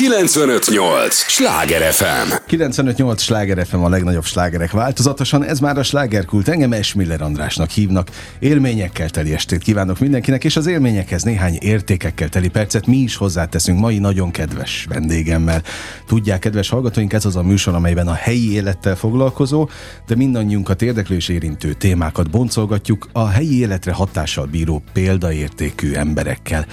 958! Sláger FM! 958 Sláger FM a legnagyobb slágerek változatosan, ez már a slágerkult. Engem Esmiller Andrásnak hívnak. Élményekkel teli estét kívánok mindenkinek, és az élményekhez néhány értékekkel teli percet mi is hozzáteszünk mai nagyon kedves vendégemmel. Tudják, kedves hallgatóink, ez az a műsor, amelyben a helyi élettel foglalkozó, de mindannyiunkat érdeklő és érintő témákat boncolgatjuk a helyi életre hatással bíró példaértékű emberekkel.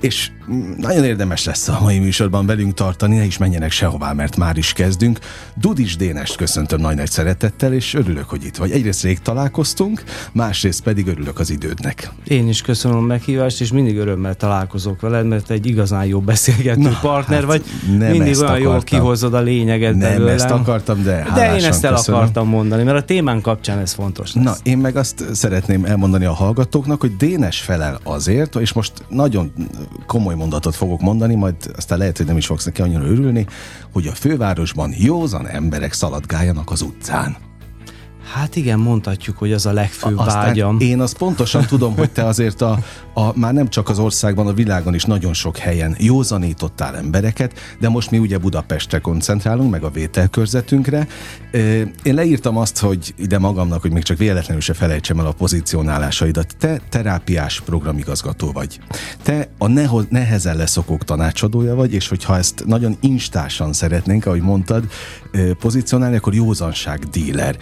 És nagyon érdemes lesz a mai műsorban velünk tartani, ne is menjenek sehová, mert már is kezdünk. Dudis Dénest köszöntöm nagy nagy szeretettel, és örülök, hogy itt vagy. Egyrészt rég találkoztunk, másrészt pedig örülök az idődnek. Én is köszönöm a meghívást, és mindig örömmel találkozok veled, mert egy igazán jó beszélgető Na, partner hát vagy. Nem mindig olyan jól kihozod a lényeget Nem belőlem. ezt akartam, de De én ezt el köszönöm. akartam mondani, mert a témán kapcsán ez fontos lesz. Na, én meg azt szeretném elmondani a hallgatóknak, hogy Dénes felel azért, és most nagyon komoly mondatot fogok mondani, majd aztán lehet, hogy nem is fogsz neki annyira örülni, hogy a fővárosban józan emberek szaladgáljanak az utcán. Hát igen, mondhatjuk, hogy az a legfőbb Aztán vágyam. Én azt pontosan tudom, hogy te azért a, a, már nem csak az országban, a világon is nagyon sok helyen józanítottál embereket, de most mi ugye Budapestre koncentrálunk, meg a vételkörzetünkre. Én leírtam azt, hogy ide magamnak, hogy még csak véletlenül se felejtsem el a pozícionálásaidat. Te terápiás programigazgató vagy. Te a neho- nehezen leszokók tanácsadója vagy, és hogyha ezt nagyon instásan szeretnénk, ahogy mondtad, pozícionálni, akkor józanság díler.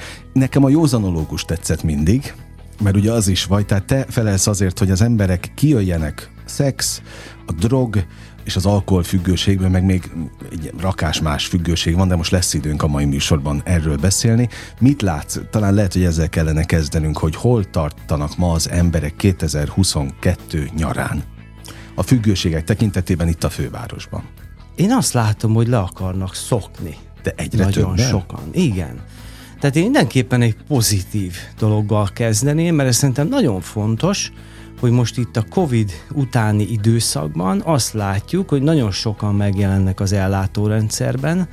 Nekem a józanológus tetszett mindig, mert ugye az is vagy, tehát te felelsz azért, hogy az emberek kijöjjenek szex, a drog és az alkohol függőségből, meg még egy rakás más függőség van, de most lesz időnk a mai műsorban erről beszélni. Mit látsz? Talán lehet, hogy ezzel kellene kezdenünk, hogy hol tartanak ma az emberek 2022 nyarán a függőségek tekintetében itt a fővárosban. Én azt látom, hogy le akarnak szokni. De egyre Nagyon többen? sokan. Igen. Tehát én mindenképpen egy pozitív dologgal kezdeném, mert ez szerintem nagyon fontos, hogy most itt a Covid utáni időszakban azt látjuk, hogy nagyon sokan megjelennek az ellátórendszerben,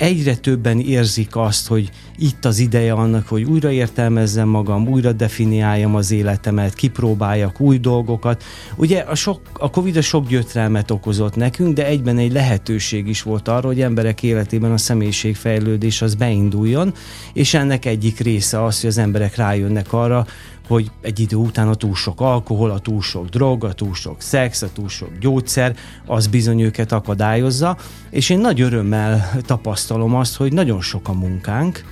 egyre többen érzik azt, hogy itt az ideje annak, hogy újra értelmezzem magam, újra definiáljam az életemet, kipróbáljak új dolgokat. Ugye a, sok, a Covid a sok gyötrelmet okozott nekünk, de egyben egy lehetőség is volt arra, hogy emberek életében a személyiségfejlődés az beinduljon, és ennek egyik része az, hogy az emberek rájönnek arra, hogy egy idő után a túl sok alkohol, a túl sok drog, a túl sok szex, a túl sok gyógyszer, az bizony őket akadályozza, és én nagy örömmel tapasztalom azt, hogy nagyon sok a munkánk,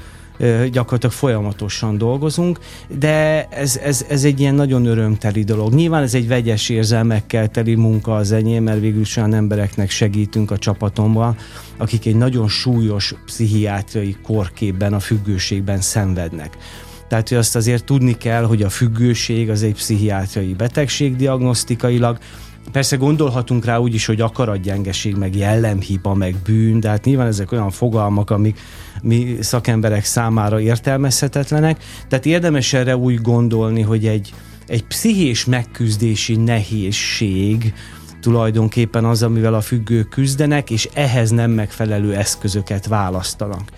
gyakorlatilag folyamatosan dolgozunk, de ez, ez, ez egy ilyen nagyon örömteli dolog. Nyilván ez egy vegyes érzelmekkel teli munka az enyém, mert végül is olyan embereknek segítünk a csapatomban, akik egy nagyon súlyos pszichiátriai korképben, a függőségben szenvednek. Tehát, hogy azt azért tudni kell, hogy a függőség az egy pszichiátriai betegség diagnosztikailag. Persze gondolhatunk rá úgy is, hogy akaratgyengeség, meg jellemhiba, meg bűn, de hát nyilván ezek olyan fogalmak, amik mi szakemberek számára értelmezhetetlenek. Tehát érdemes erre úgy gondolni, hogy egy, egy pszichés megküzdési nehézség, tulajdonképpen az, amivel a függők küzdenek, és ehhez nem megfelelő eszközöket választanak.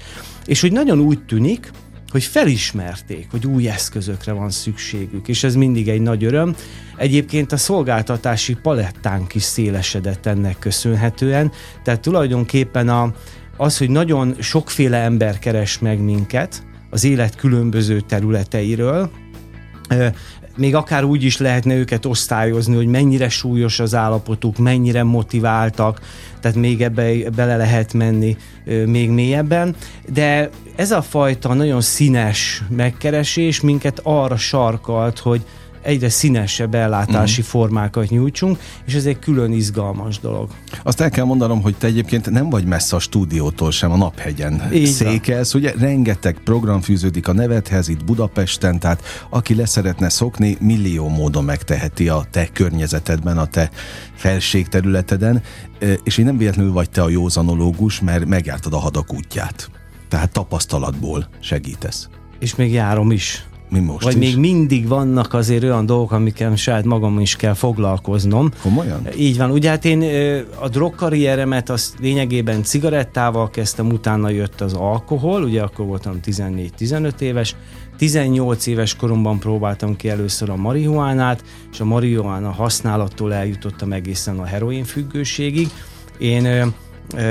És hogy nagyon úgy tűnik, hogy felismerték, hogy új eszközökre van szükségük, és ez mindig egy nagy öröm. Egyébként a szolgáltatási palettánk is szélesedett ennek köszönhetően, tehát tulajdonképpen a, az, hogy nagyon sokféle ember keres meg minket az élet különböző területeiről, még akár úgy is lehetne őket osztályozni, hogy mennyire súlyos az állapotuk, mennyire motiváltak, tehát még ebbe bele lehet menni még mélyebben, de ez a fajta nagyon színes megkeresés minket arra sarkalt, hogy egyre színesebb ellátási Mhm. formákat nyújtsunk, és ez egy külön izgalmas dolog. Azt el kell mondanom, hogy te egyébként nem vagy messze a stúdiótól sem, a Naphegyen Így székelsz. Ugye rengeteg program fűződik a nevedhez itt Budapesten, tehát aki leszeretne szokni, millió módon megteheti a te környezetedben, a te felségterületeden, és én nem véletlenül vagy te a józanológus, mert megjártad a hadak útját. Tehát tapasztalatból segítesz. És még járom is. Mi most Vagy is? még mindig vannak azért olyan dolgok, amikkel saját magam is kell foglalkoznom. Komolyan? Így van. Ugye hát én a drogkarrieremet azt lényegében cigarettával kezdtem, utána jött az alkohol, ugye akkor voltam 14-15 éves, 18 éves koromban próbáltam ki először a marihuánát, és a marihuána használattól eljutottam egészen a heroin függőségig. Én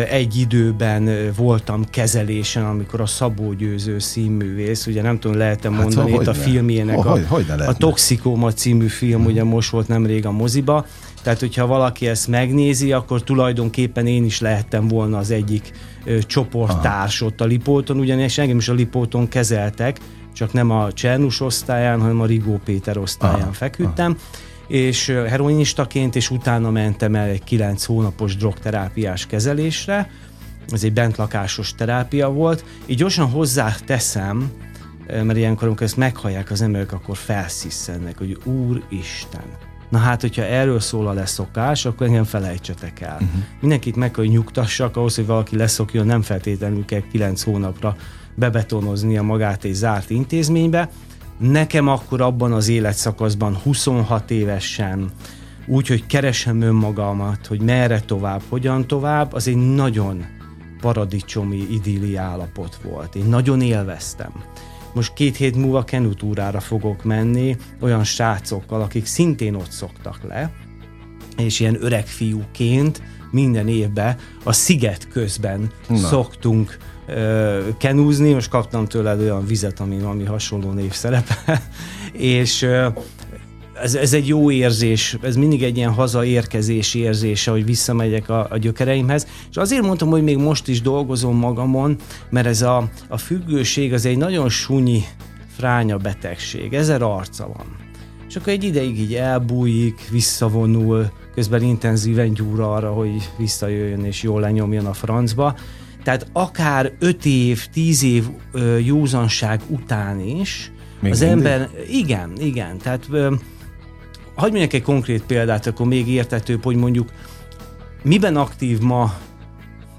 egy időben voltam kezelésen, amikor a Szabó Győző színművész, ugye nem tudom, lehet-e hát, mondani hát, itt a filmjének, oh, a, hogy, hogy a Toxikóma című film, hmm. ugye most volt nemrég a moziba, tehát hogyha valaki ezt megnézi, akkor tulajdonképpen én is lehettem volna az egyik ö, csoporttárs ott a Lipóton, ugyanis engem is a Lipóton kezeltek, csak nem a Csernus osztályán, hanem a Rigó Péter osztályán Aha. feküdtem. Aha és heroinistaként, és utána mentem el egy kilenc hónapos drogterápiás kezelésre, ez egy bentlakásos terápia volt. Így gyorsan hozzá teszem, mert ilyenkor, amikor ezt meghallják az emberek, akkor felszisszennek, hogy Úristen. Na hát, hogyha erről szól a leszokás, akkor engem felejtsetek el. Uh-huh. Mindenkit meg kell, hogy nyugtassak, ahhoz, hogy valaki leszokjon, nem feltétlenül kell kilenc hónapra bebetonoznia magát egy zárt intézménybe, Nekem akkor abban az életszakaszban 26 évesen, úgy, hogy keresem önmagamat, hogy merre tovább, hogyan tovább, az egy nagyon paradicsomi idilli állapot volt. Én nagyon élveztem. Most két hét múlva kenutúrára fogok menni olyan srácokkal, akik szintén ott szoktak le, és ilyen öreg fiúként minden évben a sziget közben Na. szoktunk kenúzni, most kaptam tőle olyan vizet, ami, ami hasonló név szerepel, és ez, ez egy jó érzés, ez mindig egy ilyen hazaérkezési érzése, hogy visszamegyek a, a gyökereimhez, és azért mondtam, hogy még most is dolgozom magamon, mert ez a, a függőség az egy nagyon sunyi fránya betegség, ezer arca van. És akkor egy ideig így elbújik, visszavonul, közben intenzíven gyúr arra, hogy visszajöjjön és jól lenyomjon a francba, tehát akár 5 év, 10 év ö, józanság után is még az mindig? ember, igen, igen, tehát ö, hagyd mondjak egy konkrét példát, akkor még értetőbb, hogy mondjuk miben aktív ma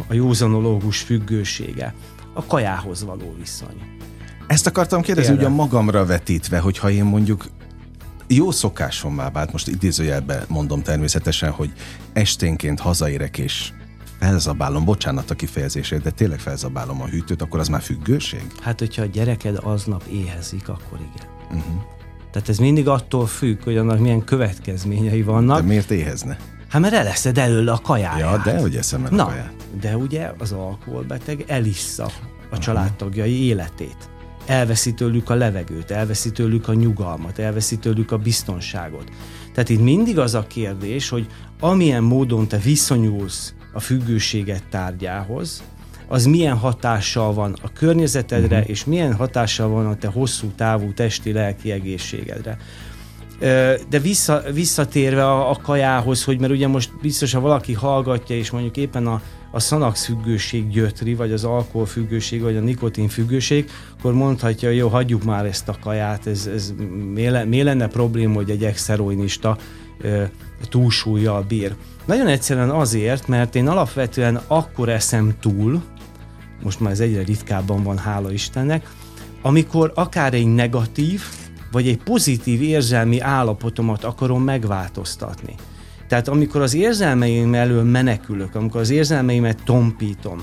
a józanológus függősége? A kajához való viszony. Ezt akartam kérdezni, ugye magamra vetítve, hogyha én mondjuk jó már vált, most idézőjelben mondom természetesen, hogy esténként hazaérek és felzabálom, bocsánat a kifejezésért, de tényleg felzabálom a hűtőt, akkor az már függőség? Hát, hogyha a gyereked aznap éhezik, akkor igen. Uh-huh. Tehát ez mindig attól függ, hogy annak milyen következményei vannak. De miért éhezne? Hát mert eleszed előle a kajáját. Ja, de hogy eszem el Na, a kaját. de ugye az alkoholbeteg elissza a uh-huh. családtagjai életét. Elveszi tőlük a levegőt, elveszi tőlük a nyugalmat, elveszi tőlük a biztonságot. Tehát itt mindig az a kérdés, hogy amilyen módon te viszonyulsz a függőséget tárgyához, az milyen hatással van a környezetedre, uh-huh. és milyen hatással van a te hosszú távú testi-lelki egészségedre. De vissza, visszatérve a, a kajához, hogy mert ugye most biztos, ha valaki hallgatja, és mondjuk éppen a, a szanax függőség gyötri, vagy az alkoholfüggőség, vagy a nikotin függőség, akkor mondhatja, hogy jó, hagyjuk már ezt a kaját, ez, ez mi lenne probléma, hogy egy ex túlsúlyjal bír. Nagyon egyszerűen azért, mert én alapvetően akkor eszem túl, most már ez egyre ritkábban van, hála Istennek, amikor akár egy negatív, vagy egy pozitív érzelmi állapotomat akarom megváltoztatni. Tehát amikor az érzelmeim elől menekülök, amikor az érzelmeimet tompítom,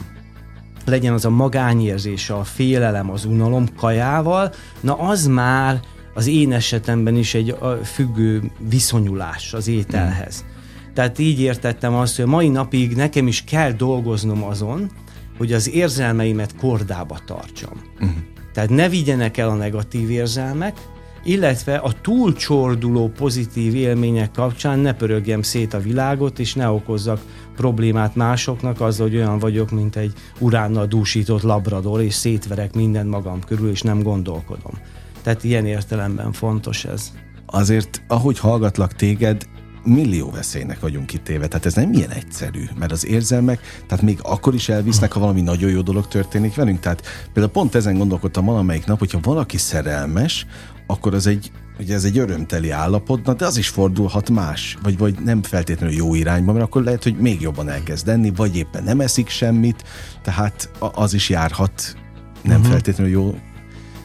legyen az a magányérzése, a félelem, az unalom kajával, na az már az én esetemben is egy függő viszonyulás az ételhez. Mm. Tehát így értettem azt, hogy a mai napig nekem is kell dolgoznom azon, hogy az érzelmeimet kordába tartsam. Uh-huh. Tehát ne vigyenek el a negatív érzelmek, illetve a túlcsorduló pozitív élmények kapcsán ne pörögjem szét a világot, és ne okozzak problémát másoknak azzal, hogy olyan vagyok, mint egy uránnal dúsított labrador, és szétverek mindent magam körül, és nem gondolkodom. Tehát ilyen értelemben fontos ez. Azért, ahogy hallgatlak téged, millió veszélynek vagyunk kitéve. Tehát ez nem ilyen egyszerű, mert az érzelmek, tehát még akkor is elvisznek, ha valami nagyon jó dolog történik velünk. Tehát például pont ezen gondolkodtam valamelyik nap, hogyha valaki szerelmes, akkor az egy ugye ez egy örömteli állapot, de az is fordulhat más, vagy, vagy nem feltétlenül jó irányba, mert akkor lehet, hogy még jobban elkezd enni, vagy éppen nem eszik semmit, tehát az is járhat nem uh-huh. feltétlenül jó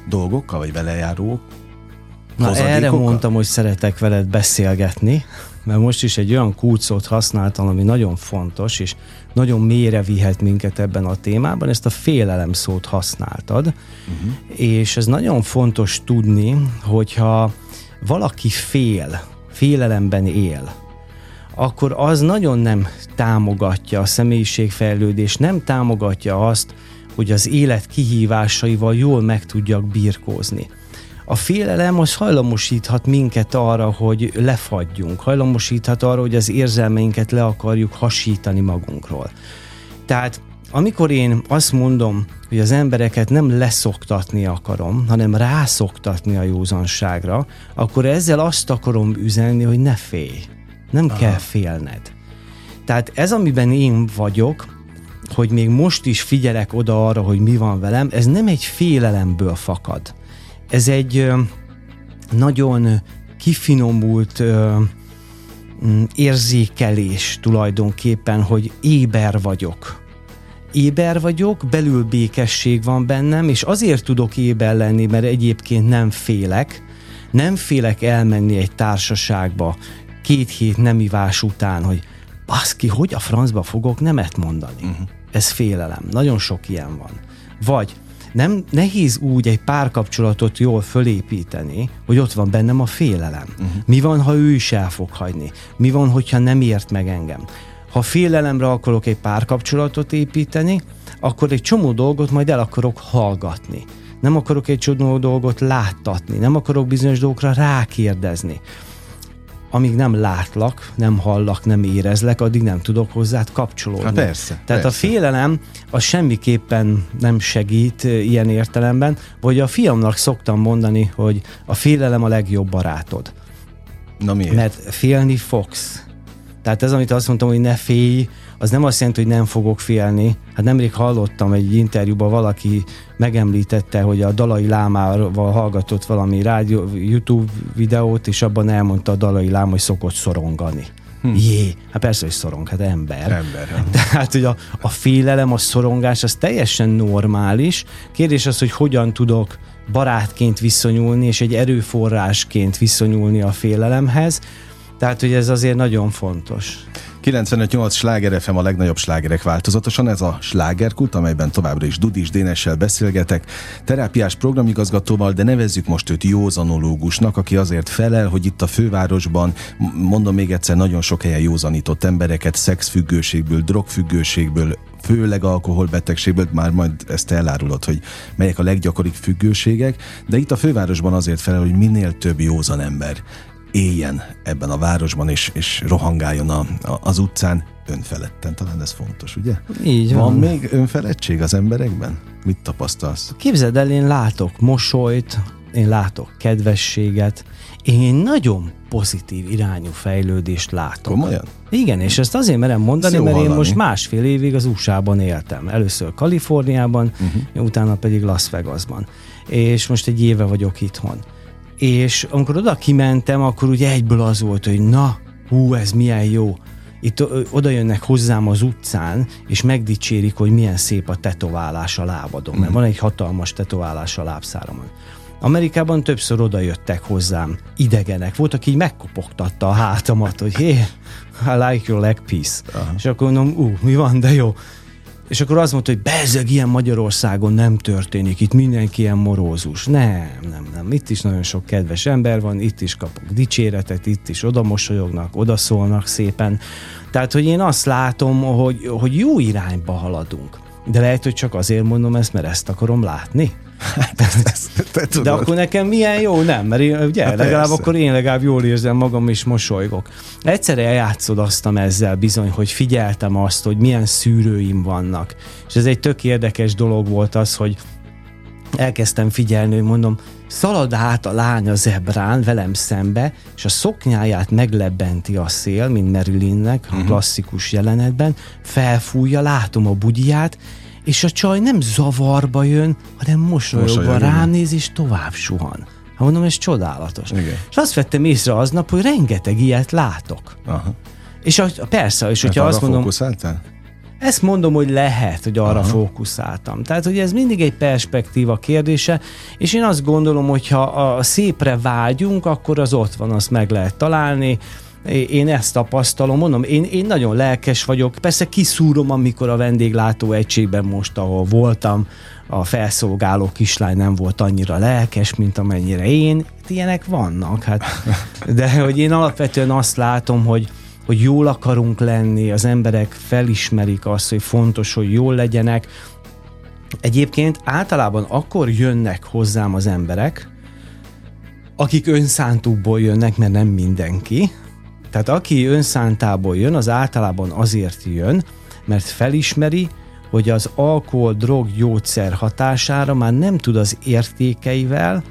dolgokkal, vagy vele járó Na erre mondtam, hogy szeretek veled beszélgetni, mert most is egy olyan kulcsot használtam, ami nagyon fontos, és nagyon mélyre vihet minket ebben a témában, ezt a félelem szót használtad, uh-huh. és ez nagyon fontos tudni, hogyha valaki fél, félelemben él, akkor az nagyon nem támogatja a személyiségfejlődést, nem támogatja azt, hogy az élet kihívásaival jól meg tudjak birkózni. A félelem az hajlamosíthat minket arra, hogy lefagyjunk, hajlamosíthat arra, hogy az érzelmeinket le akarjuk hasítani magunkról. Tehát amikor én azt mondom, hogy az embereket nem leszoktatni akarom, hanem rászoktatni a józanságra, akkor ezzel azt akarom üzenni, hogy ne félj. Nem Aha. kell félned. Tehát ez, amiben én vagyok, hogy még most is figyelek oda arra, hogy mi van velem, ez nem egy félelemből fakad. Ez egy nagyon kifinomult érzékelés tulajdonképpen, hogy éber vagyok. Éber vagyok, belül békesség van bennem, és azért tudok éber lenni, mert egyébként nem félek, nem félek elmenni egy társaságba két hét nem ivás után, hogy baszki, hogy a francba fogok nemet mondani. Uh-huh. Ez félelem. Nagyon sok ilyen van. Vagy nem nehéz úgy egy párkapcsolatot jól fölépíteni, hogy ott van bennem a félelem. Uh-huh. Mi van, ha ő is el fog hagyni? Mi van, hogyha nem ért meg engem? Ha félelemre akarok egy párkapcsolatot építeni, akkor egy csomó dolgot majd el akarok hallgatni. Nem akarok egy csomó dolgot láttatni, nem akarok bizonyos dolgokra rákérdezni amíg nem látlak, nem hallak, nem érezlek, addig nem tudok hozzád kapcsolódni. Hát persze. Tehát persze. a félelem az semmiképpen nem segít ilyen értelemben, vagy a fiamnak szoktam mondani, hogy a félelem a legjobb barátod. Na miért? Mert félni fogsz. Tehát ez, amit azt mondtam, hogy ne félj, az nem azt jelenti, hogy nem fogok félni. Hát nemrég hallottam egy interjúban, valaki megemlítette, hogy a Dalai Lámával hallgatott valami rádió, YouTube videót, és abban elmondta a Dalai Lám, hogy szokott szorongani. Hm. Jé, hát persze, hogy szorong, hát ember. Ember. Tehát, hogy a, a félelem, a szorongás, az teljesen normális. Kérdés az, hogy hogyan tudok barátként viszonyulni, és egy erőforrásként viszonyulni a félelemhez. Tehát, hogy ez azért nagyon fontos. 95-8 sláger FM a legnagyobb slágerek változatosan, ez a slágerkult, amelyben továbbra is Dudis Dénessel beszélgetek, terápiás programigazgatóval, de nevezzük most őt józanológusnak, aki azért felel, hogy itt a fővárosban, mondom még egyszer, nagyon sok helyen józanított embereket szexfüggőségből, drogfüggőségből, főleg alkoholbetegségből, már majd ezt elárulod, hogy melyek a leggyakoribb függőségek, de itt a fővárosban azért felel, hogy minél több józan ember éljen ebben a városban, és, és rohangáljon a, a, az utcán önfeledten. Talán ez fontos, ugye? Így van. Van még önfeledtség az emberekben? Mit tapasztalsz? Képzeld el, én látok mosolyt, én látok kedvességet, én nagyon pozitív irányú fejlődést látok. Komolyan? Igen, és ezt azért merem mondani, mert hallani. én most másfél évig az USA-ban éltem. Először Kaliforniában, uh-huh. utána pedig Las Vegasban. És most egy éve vagyok itthon és amikor oda kimentem, akkor ugye egyből az volt, hogy na, hú, ez milyen jó. Itt oda jönnek hozzám az utcán, és megdicsérik, hogy milyen szép a tetoválás a lábadon, mert mhm. van egy hatalmas tetoválás a lábszáramon. Amerikában többször oda jöttek hozzám idegenek. Volt, aki így megkopogtatta a hátamat, hogy hé, I like your leg piece. Aha. És akkor mondom, ú, mi van, de jó. És akkor azt mondta, hogy bezeg, ilyen Magyarországon nem történik, itt mindenki ilyen morózus. Nem, nem, nem. Itt is nagyon sok kedves ember van, itt is kapok dicséretet, itt is oda mosolyognak, oda szólnak szépen. Tehát, hogy én azt látom, hogy, hogy jó irányba haladunk. De lehet, hogy csak azért mondom ezt, mert ezt akarom látni. Hát, De akkor nekem milyen jó, nem? Mert én, ugye, hát legalább persze. akkor én legalább jól érzem magam, és mosolygok. Egyszerre eljátszodoztam ezzel bizony, hogy figyeltem azt, hogy milyen szűrőim vannak. És ez egy tök érdekes dolog volt az, hogy elkezdtem figyelni, hogy mondom, szalad át a lány a zebrán velem szembe, és a szoknyáját meglebbenti a szél, mint Marilynnek a mhm. klasszikus jelenetben, felfújja, látom a bugyját, és a csaj nem zavarba jön, hanem mosolyogva rám néz, és tovább suhan. Hát mondom, ez csodálatos. Igen. És azt vettem észre aznap, hogy rengeteg ilyet látok. Aha. És a, persze, és hát hogyha azt mondom... Fókuszáltál? Ezt mondom, hogy lehet, hogy arra Aha. fókuszáltam. Tehát, hogy ez mindig egy perspektíva kérdése, és én azt gondolom, hogy ha a szépre vágyunk, akkor az ott van, azt meg lehet találni, én ezt tapasztalom, mondom, én, én nagyon lelkes vagyok, persze kiszúrom, amikor a vendéglátó egységben most, ahol voltam, a felszolgáló kislány nem volt annyira lelkes, mint amennyire én. Ilyenek vannak, hát. De hogy én alapvetően azt látom, hogy hogy jól akarunk lenni, az emberek felismerik azt, hogy fontos, hogy jól legyenek. Egyébként általában akkor jönnek hozzám az emberek, akik önszántukból jönnek, mert nem mindenki. Tehát aki önszántából jön, az általában azért jön, mert felismeri, hogy az alkohol, drog, gyógyszer hatására már nem tud az értékeivel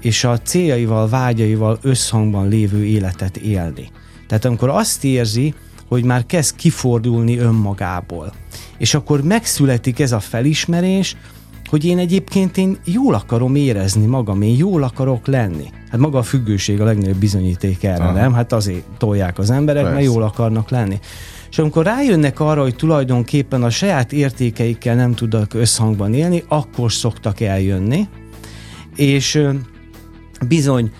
és a céljaival, vágyaival összhangban lévő életet élni. Tehát amikor azt érzi, hogy már kezd kifordulni önmagából, és akkor megszületik ez a felismerés, hogy én egyébként én jól akarom érezni magam, én jól akarok lenni. Hát maga a függőség a legnagyobb bizonyíték erre, Aha. nem? Hát azért tolják az emberek, Persze. mert jól akarnak lenni. És amikor rájönnek arra, hogy tulajdonképpen a saját értékeikkel nem tudnak összhangban élni, akkor szoktak eljönni, és bizony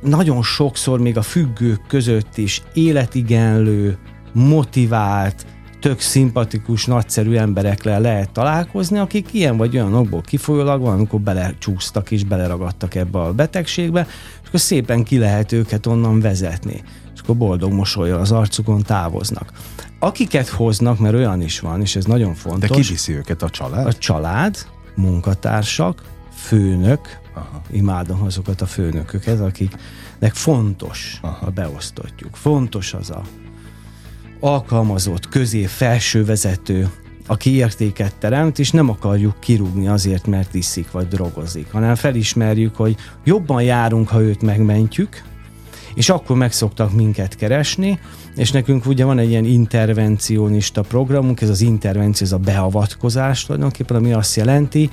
nagyon sokszor még a függők között is életigenlő, motivált, tök szimpatikus, nagyszerű emberekkel lehet találkozni, akik ilyen vagy olyan okból kifolyólag valamikor belecsúsztak és beleragadtak ebbe a betegségbe, és akkor szépen ki lehet őket onnan vezetni. És akkor boldog mosolyal az arcukon távoznak. Akiket hoznak, mert olyan is van, és ez nagyon fontos. De ki viszi őket a család? A család, munkatársak, főnök, Aha. imádom azokat a főnököket, akiknek fontos Aha. a beosztottjuk. Fontos az a alkalmazott, közé, felső vezető, aki értéket teremt, és nem akarjuk kirúgni azért, mert iszik vagy drogozik, hanem felismerjük, hogy jobban járunk, ha őt megmentjük, és akkor megszoktak minket keresni, és nekünk ugye van egy ilyen intervencionista programunk, ez az intervenció, ez a beavatkozás tulajdonképpen, ami azt jelenti,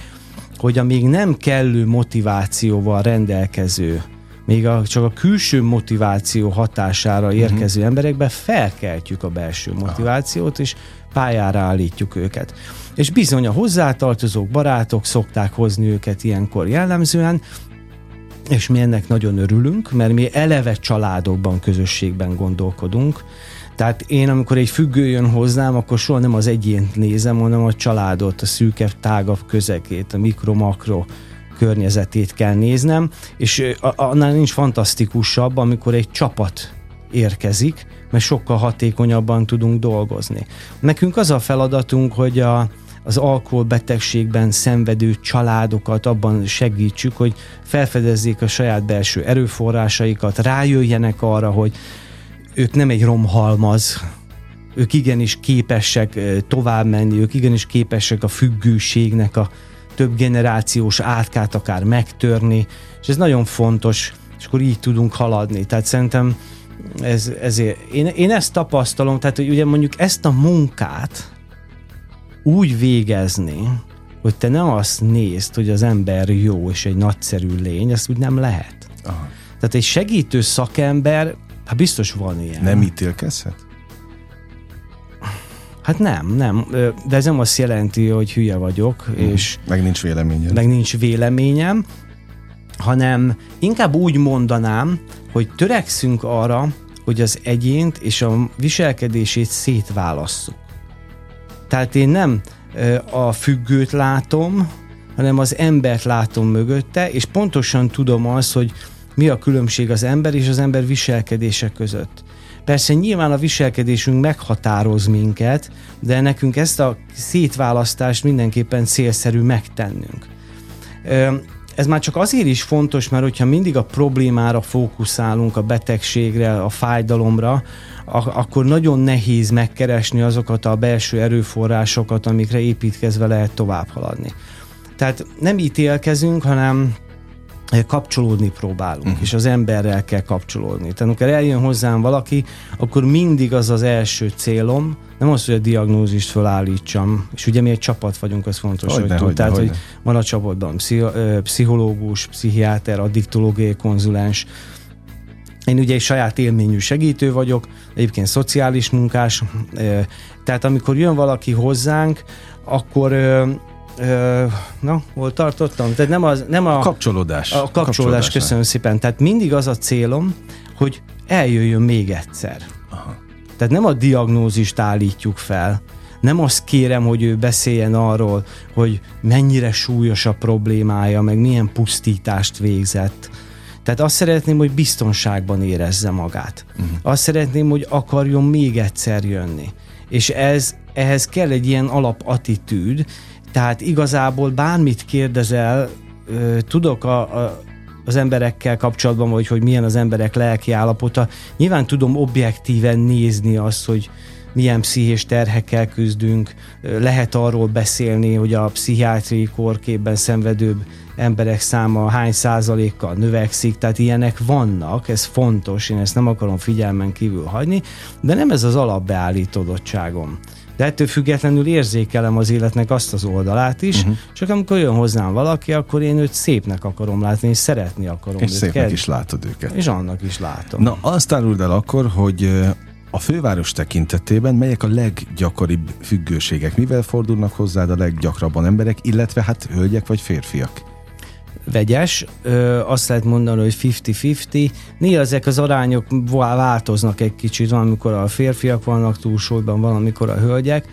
hogy a még nem kellő motivációval rendelkező még a, csak a külső motiváció hatására mhm. érkező uh-huh. emberekbe felkeltjük a belső motivációt, és pályára állítjuk őket. És bizony a hozzátartozók, barátok szokták hozni őket ilyenkor jellemzően, és mi ennek nagyon örülünk, mert mi eleve családokban, közösségben gondolkodunk. Tehát én, amikor egy függő jön hozzám, akkor soha nem az egyént nézem, hanem a családot, a szűkebb, tágabb közegét, a mikro-makro környezetét kell néznem, és annál nincs fantasztikusabb, amikor egy csapat érkezik, mert sokkal hatékonyabban tudunk dolgozni. Nekünk az a feladatunk, hogy a, az alkoholbetegségben szenvedő családokat abban segítsük, hogy felfedezzék a saját belső erőforrásaikat, rájöjjenek arra, hogy ők nem egy romhalmaz, ők igenis képesek tovább menni, ők igenis képesek a függőségnek a több generációs átkát akár megtörni, és ez nagyon fontos, és akkor így tudunk haladni. Tehát szerintem ez, ezért, én, én ezt tapasztalom, tehát hogy ugye mondjuk ezt a munkát úgy végezni, hogy te nem azt nézd, hogy az ember jó és egy nagyszerű lény, ezt úgy nem lehet. Aha. Tehát egy segítő szakember, hát biztos van ilyen. Nem ítélkezhet? Hát nem, nem. De ez nem azt jelenti, hogy hülye vagyok, mm. és... Meg nincs véleményem. Meg nincs véleményem, hanem inkább úgy mondanám, hogy törekszünk arra, hogy az egyént és a viselkedését szétválasszuk. Tehát én nem a függőt látom, hanem az embert látom mögötte, és pontosan tudom azt, hogy mi a különbség az ember és az ember viselkedése között. Persze nyilván a viselkedésünk meghatároz minket, de nekünk ezt a szétválasztást mindenképpen célszerű megtennünk. Ez már csak azért is fontos, mert hogyha mindig a problémára fókuszálunk, a betegségre, a fájdalomra, akkor nagyon nehéz megkeresni azokat a belső erőforrásokat, amikre építkezve lehet tovább haladni. Tehát nem ítélkezünk, hanem kapcsolódni próbálunk, uh-huh. és az emberrel kell kapcsolódni. Tehát amikor eljön hozzám valaki, akkor mindig az az első célom, nem az, hogy a diagnózist felállítsam, és ugye mi egy csapat vagyunk, az fontos, hogy, hogy, tehát, hogy van a csapatban pszichológus, pszichiáter, addiktológiai konzulens, én ugye egy saját élményű segítő vagyok, egyébként szociális munkás, tehát amikor jön valaki hozzánk, akkor na, hol tartottam? Tehát nem, az, nem a, kapcsolódás. A kapcsolódás, köszönöm szépen. Tehát mindig az a célom, hogy eljöjjön még egyszer. Aha. Tehát nem a diagnózist állítjuk fel, nem azt kérem, hogy ő beszéljen arról, hogy mennyire súlyos a problémája, meg milyen pusztítást végzett. Tehát azt szeretném, hogy biztonságban érezze magát. Uh-huh. Azt szeretném, hogy akarjon még egyszer jönni. És ez, ehhez kell egy ilyen alapattitűd, tehát igazából bármit kérdezel, tudok a, a, az emberekkel kapcsolatban, vagy hogy milyen az emberek lelki állapota. Nyilván tudom objektíven nézni azt, hogy milyen pszichés terhekkel küzdünk, lehet arról beszélni, hogy a pszichiátriai korképben szenvedőbb emberek száma hány százalékkal növekszik, tehát ilyenek vannak, ez fontos, én ezt nem akarom figyelmen kívül hagyni, de nem ez az alapbeállítodottságom. De ettől függetlenül érzékelem az életnek azt az oldalát is, uh-huh. csak amikor jön hozzám valaki, akkor én őt szépnek akarom látni, és szeretni akarom és őt. És szépnek ked- is látod őket. És annak is látom. Na, azt áruld el akkor, hogy a főváros tekintetében melyek a leggyakoribb függőségek? Mivel fordulnak hozzád a leggyakrabban emberek, illetve hát hölgyek vagy férfiak? Vegyes, ö, azt lehet mondani, hogy 50-50. Néha ezek az arányok változnak egy kicsit, van, amikor a férfiak vannak túlsúlyban, van, amikor a hölgyek.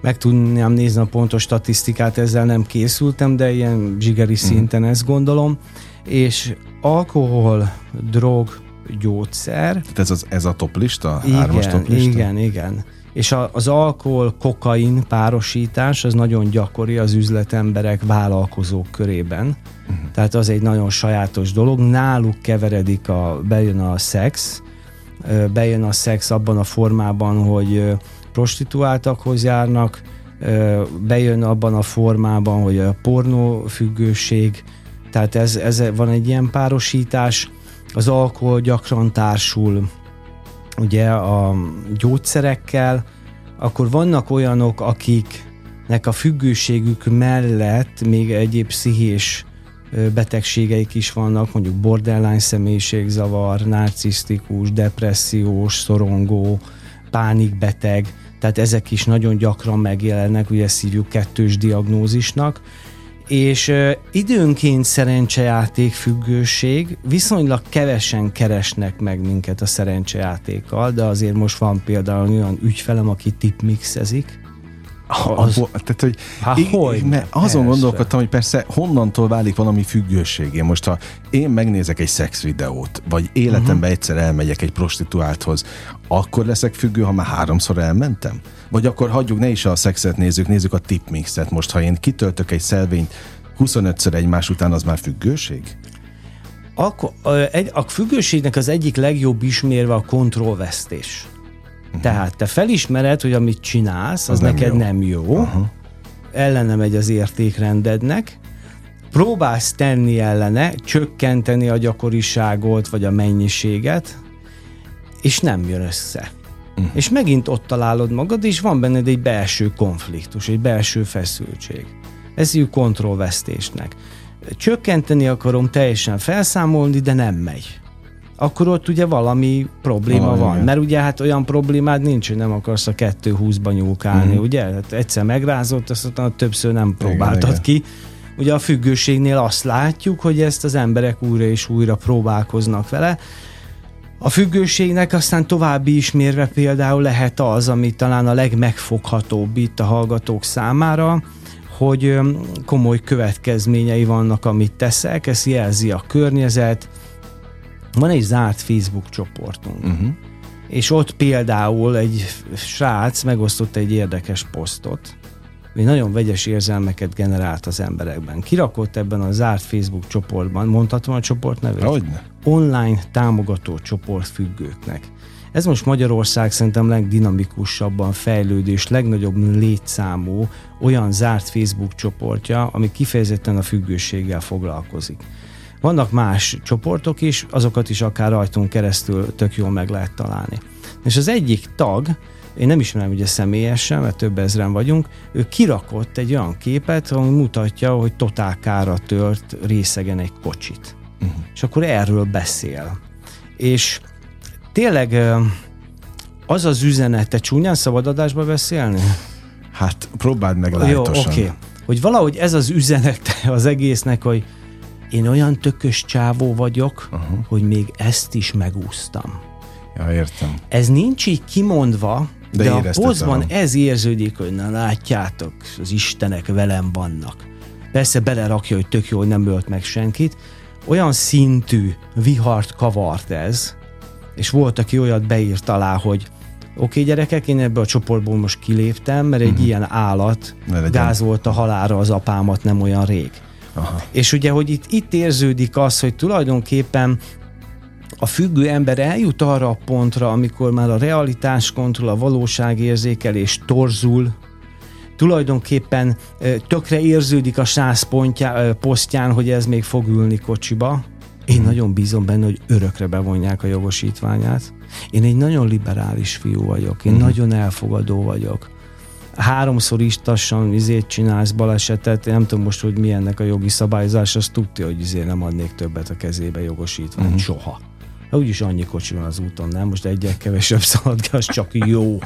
Meg tudnám nézni a pontos statisztikát, ezzel nem készültem, de ilyen zsigeri mhm. szinten ezt gondolom. És alkohol, drog, gyógyszer. Tehát ez, az, ez a top lista? Igen, top lista? igen, igen. És a, az alkohol-kokain párosítás az nagyon gyakori az üzletemberek, vállalkozók körében. Uh-huh. Tehát az egy nagyon sajátos dolog. Náluk keveredik a, bejön a szex, bejön a szex abban a formában, hogy prostituáltakhoz járnak, bejön abban a formában, hogy a pornófüggőség, tehát ez, ez van egy ilyen párosítás, az alkohol gyakran társul ugye a gyógyszerekkel, akkor vannak olyanok, akiknek a függőségük mellett még egyéb pszichés betegségeik is vannak, mondjuk borderline személyiségzavar, narcisztikus, depressziós, szorongó, pánikbeteg, tehát ezek is nagyon gyakran megjelennek, ugye szívjuk kettős diagnózisnak, és időnként szerencsejáték függőség, viszonylag kevesen keresnek meg minket a szerencsejátékkal, de azért most van például olyan ügyfelem, aki tipmixezik, az, tehát, hogy, Há, így, hogy mert azon persze. gondolkodtam, hogy persze honnantól válik valami függőségé. Most ha én megnézek egy szexvideót, vagy életemben uh-huh. egyszer elmegyek egy prostituálthoz, akkor leszek függő, ha már háromszor elmentem? Vagy akkor hagyjuk, ne is a szexet nézzük, nézzük a tipmixet. Most, ha én kitöltök egy szelvényt 25-ször egymás után, az már függőség? Akkor, a függőségnek az egyik legjobb ismérve a kontrollvesztés. Uh-huh. Tehát te felismered, hogy amit csinálsz, az, az nem neked jó. nem jó, uh-huh. ellene megy az értékrendednek, próbálsz tenni ellene, csökkenteni a gyakoriságot, vagy a mennyiséget, és nem jön össze. Uh-huh. És megint ott találod magad, és van benned egy belső konfliktus, egy belső feszültség. Ez hívjuk kontrollvesztésnek. Csökkenteni akarom, teljesen felszámolni, de nem megy akkor ott ugye valami probléma valami, van. Igen. Mert ugye hát olyan problémád nincs, hogy nem akarsz a 2-20-ba nyúlkálni, mm. ugye? Hát egyszer megrázott, azt utána többször nem próbáltad igen, ki. Ugye a függőségnél azt látjuk, hogy ezt az emberek újra és újra próbálkoznak vele. A függőségnek aztán további ismérve például lehet az, ami talán a legmegfoghatóbb itt a hallgatók számára, hogy komoly következményei vannak, amit teszek, ezt jelzi a környezet, van egy zárt Facebook csoportunk, uh-huh. és ott például egy srác megosztott egy érdekes posztot, ami nagyon vegyes érzelmeket generált az emberekben. Kirakott ebben a zárt Facebook csoportban, mondhatom a csoport nevét? Hogyne. Online támogató csoport függőknek. Ez most Magyarország szerintem legdinamikusabban fejlődő és legnagyobb létszámú olyan zárt Facebook csoportja, ami kifejezetten a függőséggel foglalkozik. Vannak más csoportok is, azokat is akár rajtunk keresztül tök jól meg lehet találni. És az egyik tag, én nem ismerem ugye személyesen, mert több ezren vagyunk, ő kirakott egy olyan képet, ami mutatja, hogy totál kára tört részegen egy kocsit. Uh-huh. És akkor erről beszél. És tényleg az az üzenete, csúnyán szabad adásba beszélni? Hát próbáld meg lájtosan. Jó, oké. Okay. Hogy valahogy ez az üzenete az egésznek, hogy én olyan tökös csávó vagyok, uh-huh. hogy még ezt is megúsztam. Ja, értem. Ez nincs így kimondva, de, de a pozban ez érződik, hogy na látjátok, az istenek velem vannak. Persze belerakja, hogy tök jó, hogy nem ölt meg senkit. olyan szintű vihart kavart ez, és volt, aki olyat beírt alá, hogy oké okay, gyerekek, én ebből a csoportból most kiléptem, mert egy uh-huh. ilyen állat gázolta halára az apámat nem olyan rég. Aha. És ugye, hogy itt, itt érződik az, hogy tulajdonképpen a függő ember eljut arra a pontra, amikor már a realitás kontroll, a valóságérzékelés torzul, tulajdonképpen tökre érződik a sász pontjá, posztján, hogy ez még fog ülni kocsiba. Én hmm. nagyon bízom benne, hogy örökre bevonják a jogosítványát. Én egy nagyon liberális fiú vagyok, én hmm. nagyon elfogadó vagyok háromszor is tassan izét csinálsz balesetet, én nem tudom most, hogy mi ennek a jogi szabályozás, azt tudja, hogy izé nem adnék többet a kezébe jogosítványt, uh-huh. soha. De úgyis annyi kocsi van az úton, nem? Most egyek kevesebb szaladgál, az csak jó.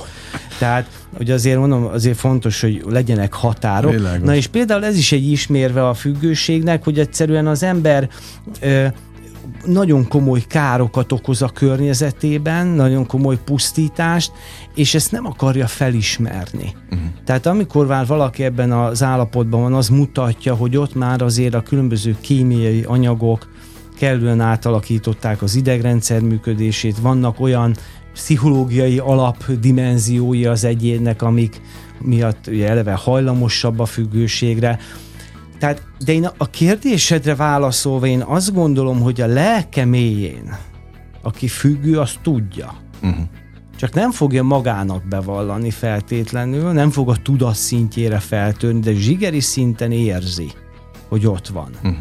Tehát, hogy azért mondom, azért fontos, hogy legyenek határok. Világos. Na és például ez is egy ismérve a függőségnek, hogy egyszerűen az ember ö, nagyon komoly károkat okoz a környezetében, nagyon komoly pusztítást, és ezt nem akarja felismerni. Uh-huh. Tehát amikor már valaki ebben az állapotban van, az mutatja, hogy ott már azért a különböző kémiai anyagok kellően átalakították az idegrendszer működését, vannak olyan pszichológiai alapdimenziói az egyénnek, amik miatt ugye eleve hajlamosabb a függőségre, tehát, de én a kérdésedre válaszolva én azt gondolom, hogy a lelke mélyén, aki függő, az tudja. Uh-huh. Csak nem fogja magának bevallani feltétlenül, nem fog a tudat szintjére feltörni, de zsigeri szinten érzi, hogy ott van. Uh-huh.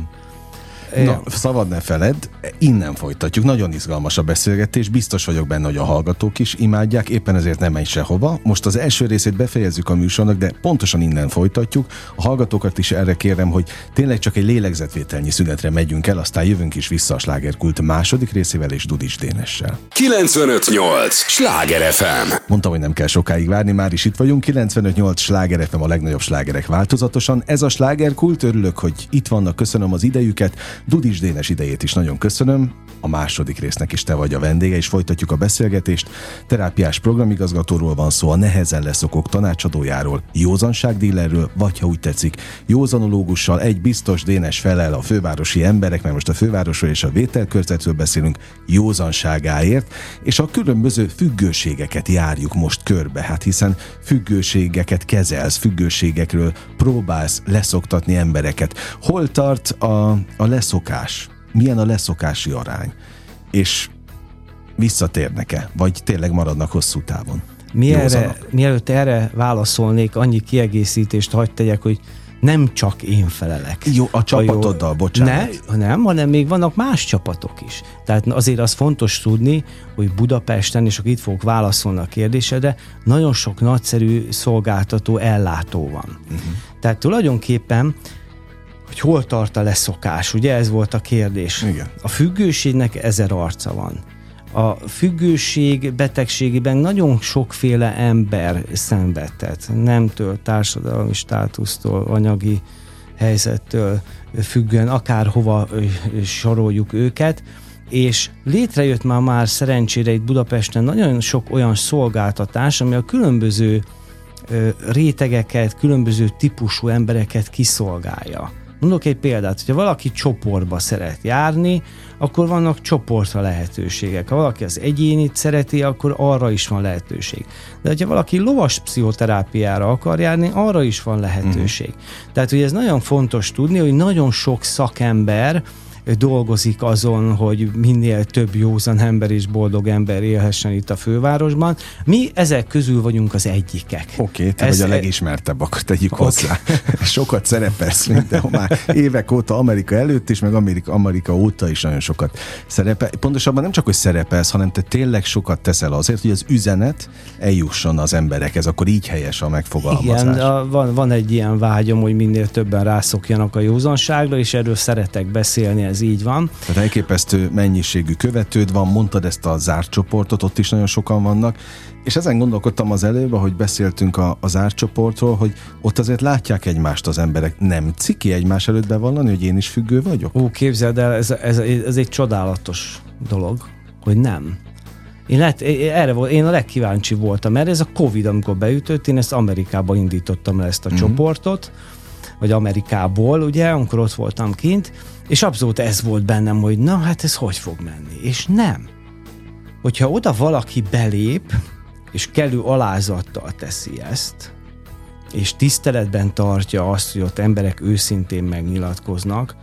Na, szabad ne feled, innen folytatjuk. Nagyon izgalmas a beszélgetés, biztos vagyok benne, hogy a hallgatók is imádják, éppen ezért nem menj sehova. Most az első részét befejezzük a műsornak, de pontosan innen folytatjuk. A hallgatókat is erre kérem, hogy tényleg csak egy lélegzetvételnyi szünetre megyünk el, aztán jövünk is vissza a slágerkult második részével és Dudis Dénessel. 958! Sláger FM! Mondtam, hogy nem kell sokáig várni, már is itt vagyunk. 958 Sláger FM a legnagyobb slágerek változatosan. Ez a slágerkult, örülök, hogy itt vannak, köszönöm az idejüket. Dudis Dénes idejét is nagyon köszönöm. A második résznek is te vagy a vendége, és folytatjuk a beszélgetést. Terápiás programigazgatóról van szó, a nehezen leszokók tanácsadójáról, józanságdílerről, vagy ha úgy tetszik, józanológussal egy biztos Dénes felel a fővárosi emberek, mert most a fővárosról és a vételkörzetről beszélünk, józanságáért, és a különböző függőségeket járjuk most körbe, hát hiszen függőségeket kezelsz, függőségekről próbálsz leszoktatni embereket. Hol tart a, a leszokás? Milyen a leszokási arány? És visszatérnek-e? Vagy tényleg maradnak hosszú távon? Mi erre, mielőtt erre válaszolnék, annyi kiegészítést hagyd tegyek, hogy nem csak én felelek. Jó, a csapatoddal, bocsánat. Ne, nem, hanem még vannak más csapatok is. Tehát azért az fontos tudni, hogy Budapesten, és akkor itt fogok válaszolni a kérdésedre, nagyon sok nagyszerű szolgáltató ellátó van. Uh-huh. Tehát tulajdonképpen hogy hol tart a leszokás, ugye ez volt a kérdés. Igen. A függőségnek ezer arca van. A függőség betegségében nagyon sokféle ember szenvedett, nemtől, társadalmi státusztól, anyagi helyzettől függően, akárhova soroljuk őket, és létrejött már már szerencsére itt Budapesten nagyon sok olyan szolgáltatás, ami a különböző rétegeket, különböző típusú embereket kiszolgálja. Mondok egy példát, hogyha valaki csoportba szeret járni, akkor vannak csoportra lehetőségek. Ha valaki az egyénit szereti, akkor arra is van lehetőség. De hogyha valaki lovas pszichoterápiára akar járni, arra is van lehetőség. Uh-huh. Tehát ugye ez nagyon fontos tudni, hogy nagyon sok szakember, dolgozik azon, hogy minél több józan ember és boldog ember élhessen itt a fővárosban. Mi ezek közül vagyunk az egyikek. Oké, okay, te Ez, vagy a legismertebb, akkor tegyük okay. hozzá. sokat szerepelsz mindenhol már évek óta Amerika előtt is, meg Amerika, Amerika óta is nagyon sokat szerepel. Pontosabban nem csak, hogy szerepelsz, hanem te tényleg sokat teszel azért, hogy az üzenet eljusson az emberekhez, akkor így helyes a megfogalmazás. Igen, a, van, van egy ilyen vágyom, hogy minél többen rászokjanak a józanságra, és erről szeretek beszélni, ez így van. Tehát elképesztő mennyiségű követőd van, mondtad ezt a zárt csoportot, ott is nagyon sokan vannak, és ezen gondolkodtam az előbb, hogy beszéltünk a, a zárt csoportról, hogy ott azért látják egymást az emberek. Nem ciki egymás előtt bevallani, hogy én is függő vagyok? Ó, képzeld el, ez, ez, ez egy csodálatos dolog, hogy nem. Én, lehet, erre volt, én a legkíváncsi voltam, mert ez a Covid, amikor beütött, én ezt Amerikába indítottam le ezt a mm-hmm. csoportot, vagy Amerikából, ugye, amikor ott voltam kint, És abszolút ez volt bennem, hogy na hát ez hogy fog menni. És nem. Hogyha oda valaki belép, és kellő alázattal teszi ezt, és tiszteletben tartja azt, hogy ott emberek őszintén megnyilatkoznak,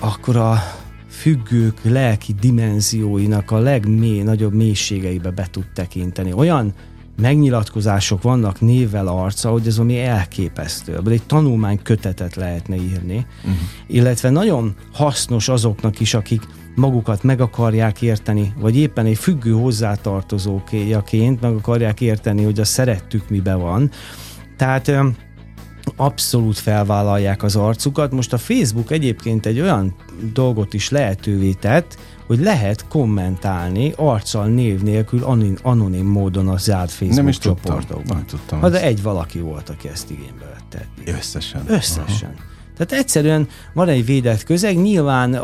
akkor a függők lelki dimenzióinak a legmély, nagyobb mélységeibe be tud tekinteni. Olyan megnyilatkozások vannak névvel arca, hogy ez ami elképesztő. Ebből egy tanulmány kötetet lehetne írni, uh-huh. illetve nagyon hasznos azoknak is, akik magukat meg akarják érteni, vagy éppen egy függő hozzátartozójaként meg akarják érteni, hogy a szerettük mibe van. Tehát abszolút felvállalják az arcukat. Most a Facebook egyébként egy olyan dolgot is lehetővé tett, hogy lehet kommentálni arccal név nélkül anonim, anonim módon a zárt Facebook Nem is csoportokban. tudtam. Nem tudtam. Ha de egy valaki volt, aki ezt igénybe vette. Összesen. Összesen. Aha. Tehát egyszerűen van egy védett közeg, nyilván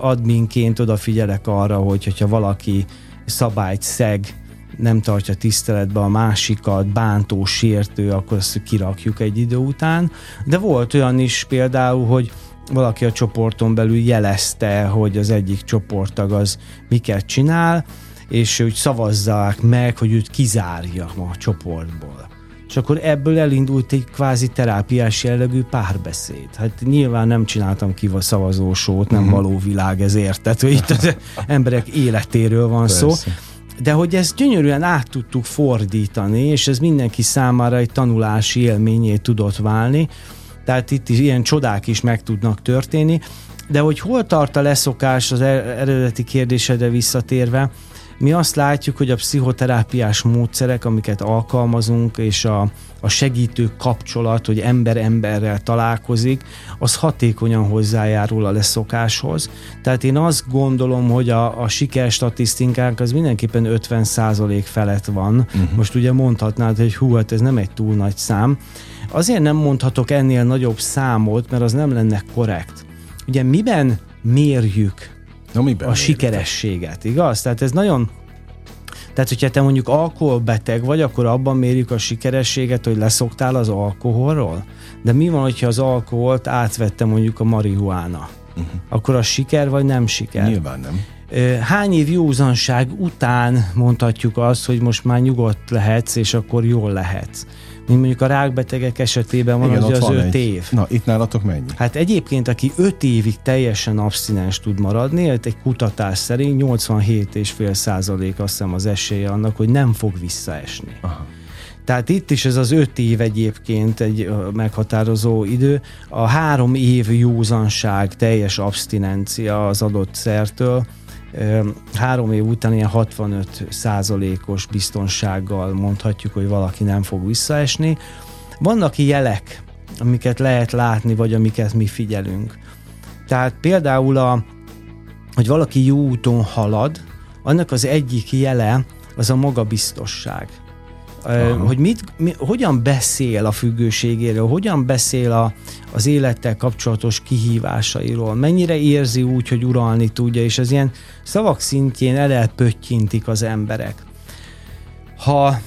adminként odafigyelek arra, hogy hogyha valaki szabályt szeg, nem tartja tiszteletbe a másikat, bántó, sértő, akkor ezt kirakjuk egy idő után. De volt olyan is például, hogy valaki a csoporton belül jelezte, hogy az egyik csoporttag az miket csinál, és úgy szavazzák meg, hogy őt kizárja a csoportból. És akkor ebből elindult egy kvázi terápiás jellegű párbeszéd. Hát nyilván nem csináltam ki a szavazósót, nem uh-huh. való világ ezért. Tehát, hogy itt az emberek életéről van Persze. szó de hogy ezt gyönyörűen át tudtuk fordítani, és ez mindenki számára egy tanulási élményé tudott válni, tehát itt is ilyen csodák is meg tudnak történni, de hogy hol tart a leszokás az er-, eredeti kérdésedre visszatérve, mi azt látjuk, hogy a pszichoterápiás módszerek, amiket alkalmazunk, és a, a segítő kapcsolat, hogy ember emberrel találkozik, az hatékonyan hozzájárul a leszokáshoz. Tehát én azt gondolom, hogy a, a siker statisztikánk az mindenképpen 50% felett van. Uh-huh. Most ugye mondhatnád, hogy hú, hát ez nem egy túl nagy szám. Azért nem mondhatok ennél nagyobb számot, mert az nem lenne korrekt. Ugye miben mérjük Na, miben a sikerességet, igaz? Tehát ez nagyon tehát, hogyha te mondjuk alkoholbeteg vagy, akkor abban mérjük a sikerességet, hogy leszoktál az alkoholról. De mi van, hogyha az alkoholt átvette mondjuk a marihuána? Uh-huh. Akkor az siker vagy nem siker? Nyilván nem. Hány év józanság után mondhatjuk azt, hogy most már nyugodt lehetsz, és akkor jól lehetsz? Mint mondjuk a rákbetegek esetében van Igen, az, az öt egy. év. Na, itt nálatok mennyi? Hát egyébként, aki öt évig teljesen abszinens tud maradni, egy kutatás szerint 87,5 százalék azt hiszem az esélye annak, hogy nem fog visszaesni. Aha. Tehát itt is ez az öt év egyébként egy meghatározó idő. A három év józanság, teljes abstinencia az adott szertől, három év után ilyen 65 százalékos biztonsággal mondhatjuk, hogy valaki nem fog visszaesni. Vannak jelek, amiket lehet látni, vagy amiket mi figyelünk. Tehát például, a, hogy valaki jó úton halad, annak az egyik jele az a magabiztosság. Aha. hogy mit, mi, hogyan beszél a függőségéről, hogyan beszél a, az élettel kapcsolatos kihívásairól, mennyire érzi úgy, hogy uralni tudja, és ez ilyen szavak szintjén elelpöttyintik az emberek. Ha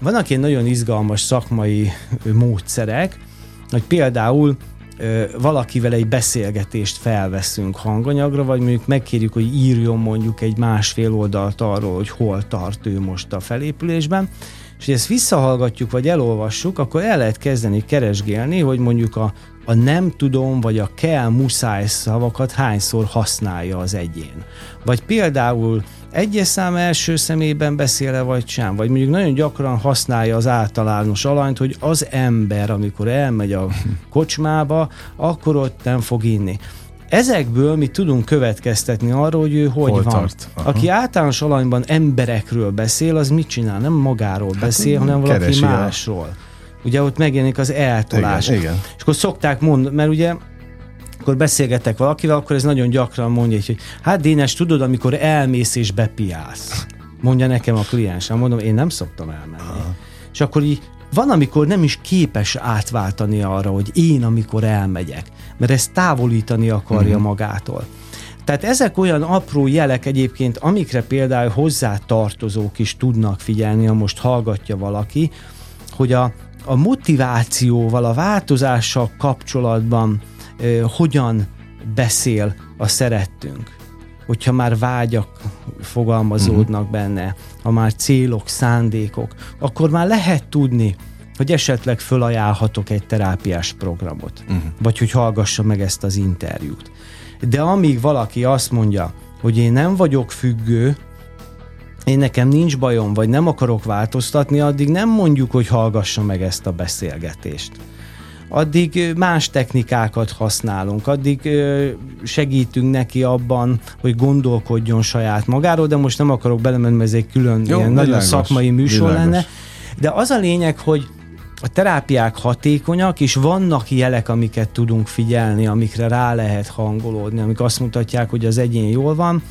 vannak ilyen nagyon izgalmas szakmai módszerek, hogy például valakivel egy beszélgetést felveszünk hanganyagra, vagy mondjuk megkérjük, hogy írjon mondjuk egy másfél oldalt arról, hogy hol tart ő most a felépülésben, és hogy ezt visszahallgatjuk, vagy elolvassuk, akkor el lehet kezdeni keresgélni, hogy mondjuk a, a nem tudom, vagy a kell, muszáj szavakat hányszor használja az egyén. Vagy például egyes szám első szemében beszéle vagy sem, vagy mondjuk nagyon gyakran használja az általános alanyt, hogy az ember, amikor elmegy a kocsmába, akkor ott nem fog inni. Ezekből mi tudunk következtetni arról, hogy ő hogy Hol van. Tart? Aki általános alanyban emberekről beszél, az mit csinál? Nem magáról hát beszél, hanem valaki másról. El. Ugye ott megjelenik az eltolás. Igen, igen. És akkor szokták mondani, mert ugye akkor beszélgetek valakivel, akkor ez nagyon gyakran mondja, hogy hát Dénes, tudod, amikor elmész és bepiálsz. Mondja nekem a kliensem, mondom, én nem szoktam elmenni. Aha. És akkor így van, amikor nem is képes átváltani arra, hogy én, amikor elmegyek, mert ezt távolítani akarja uh-huh. magától. Tehát ezek olyan apró jelek egyébként, amikre például hozzá tartozók is tudnak figyelni, ha most hallgatja valaki, hogy a, a motivációval, a változással kapcsolatban hogyan beszél a szerettünk, hogyha már vágyak fogalmazódnak uh-huh. benne, ha már célok, szándékok, akkor már lehet tudni, hogy esetleg fölajánlhatok egy terápiás programot, uh-huh. vagy hogy hallgassa meg ezt az interjút. De amíg valaki azt mondja, hogy én nem vagyok függő, én nekem nincs bajom, vagy nem akarok változtatni, addig nem mondjuk, hogy hallgassa meg ezt a beszélgetést. Addig más technikákat használunk, addig segítünk neki abban, hogy gondolkodjon saját magáról, de most nem akarok belemenni, mert ez egy külön Jó, ilyen nagyon szakmai műsor világos. lenne. De az a lényeg, hogy a terápiák hatékonyak, és vannak jelek, amiket tudunk figyelni, amikre rá lehet hangolódni, amik azt mutatják, hogy az egyén jól van,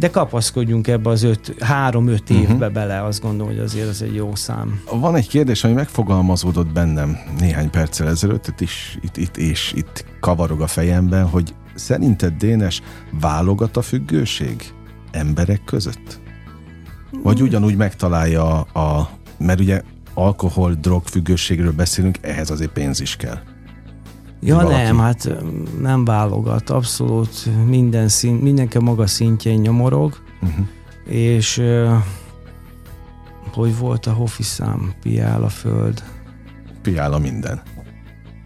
de kapaszkodjunk ebbe az öt, három-öt uh-huh. évbe bele, azt gondolom, hogy azért ez egy jó szám. Van egy kérdés, ami megfogalmazódott bennem néhány perccel ezelőtt, itt is, itt, itt, és itt kavarog a fejemben, hogy szerinted Dénes válogat a függőség emberek között? Vagy ugyanúgy megtalálja a, mert ugye alkohol, drogfüggőségről beszélünk, ehhez azért pénz is kell. Ja valaki. nem, hát nem válogat, abszolút minden szín, mindenki maga szintjén nyomorog, uh-huh. és hogy volt a hofi szám, piál a föld. Piál a minden.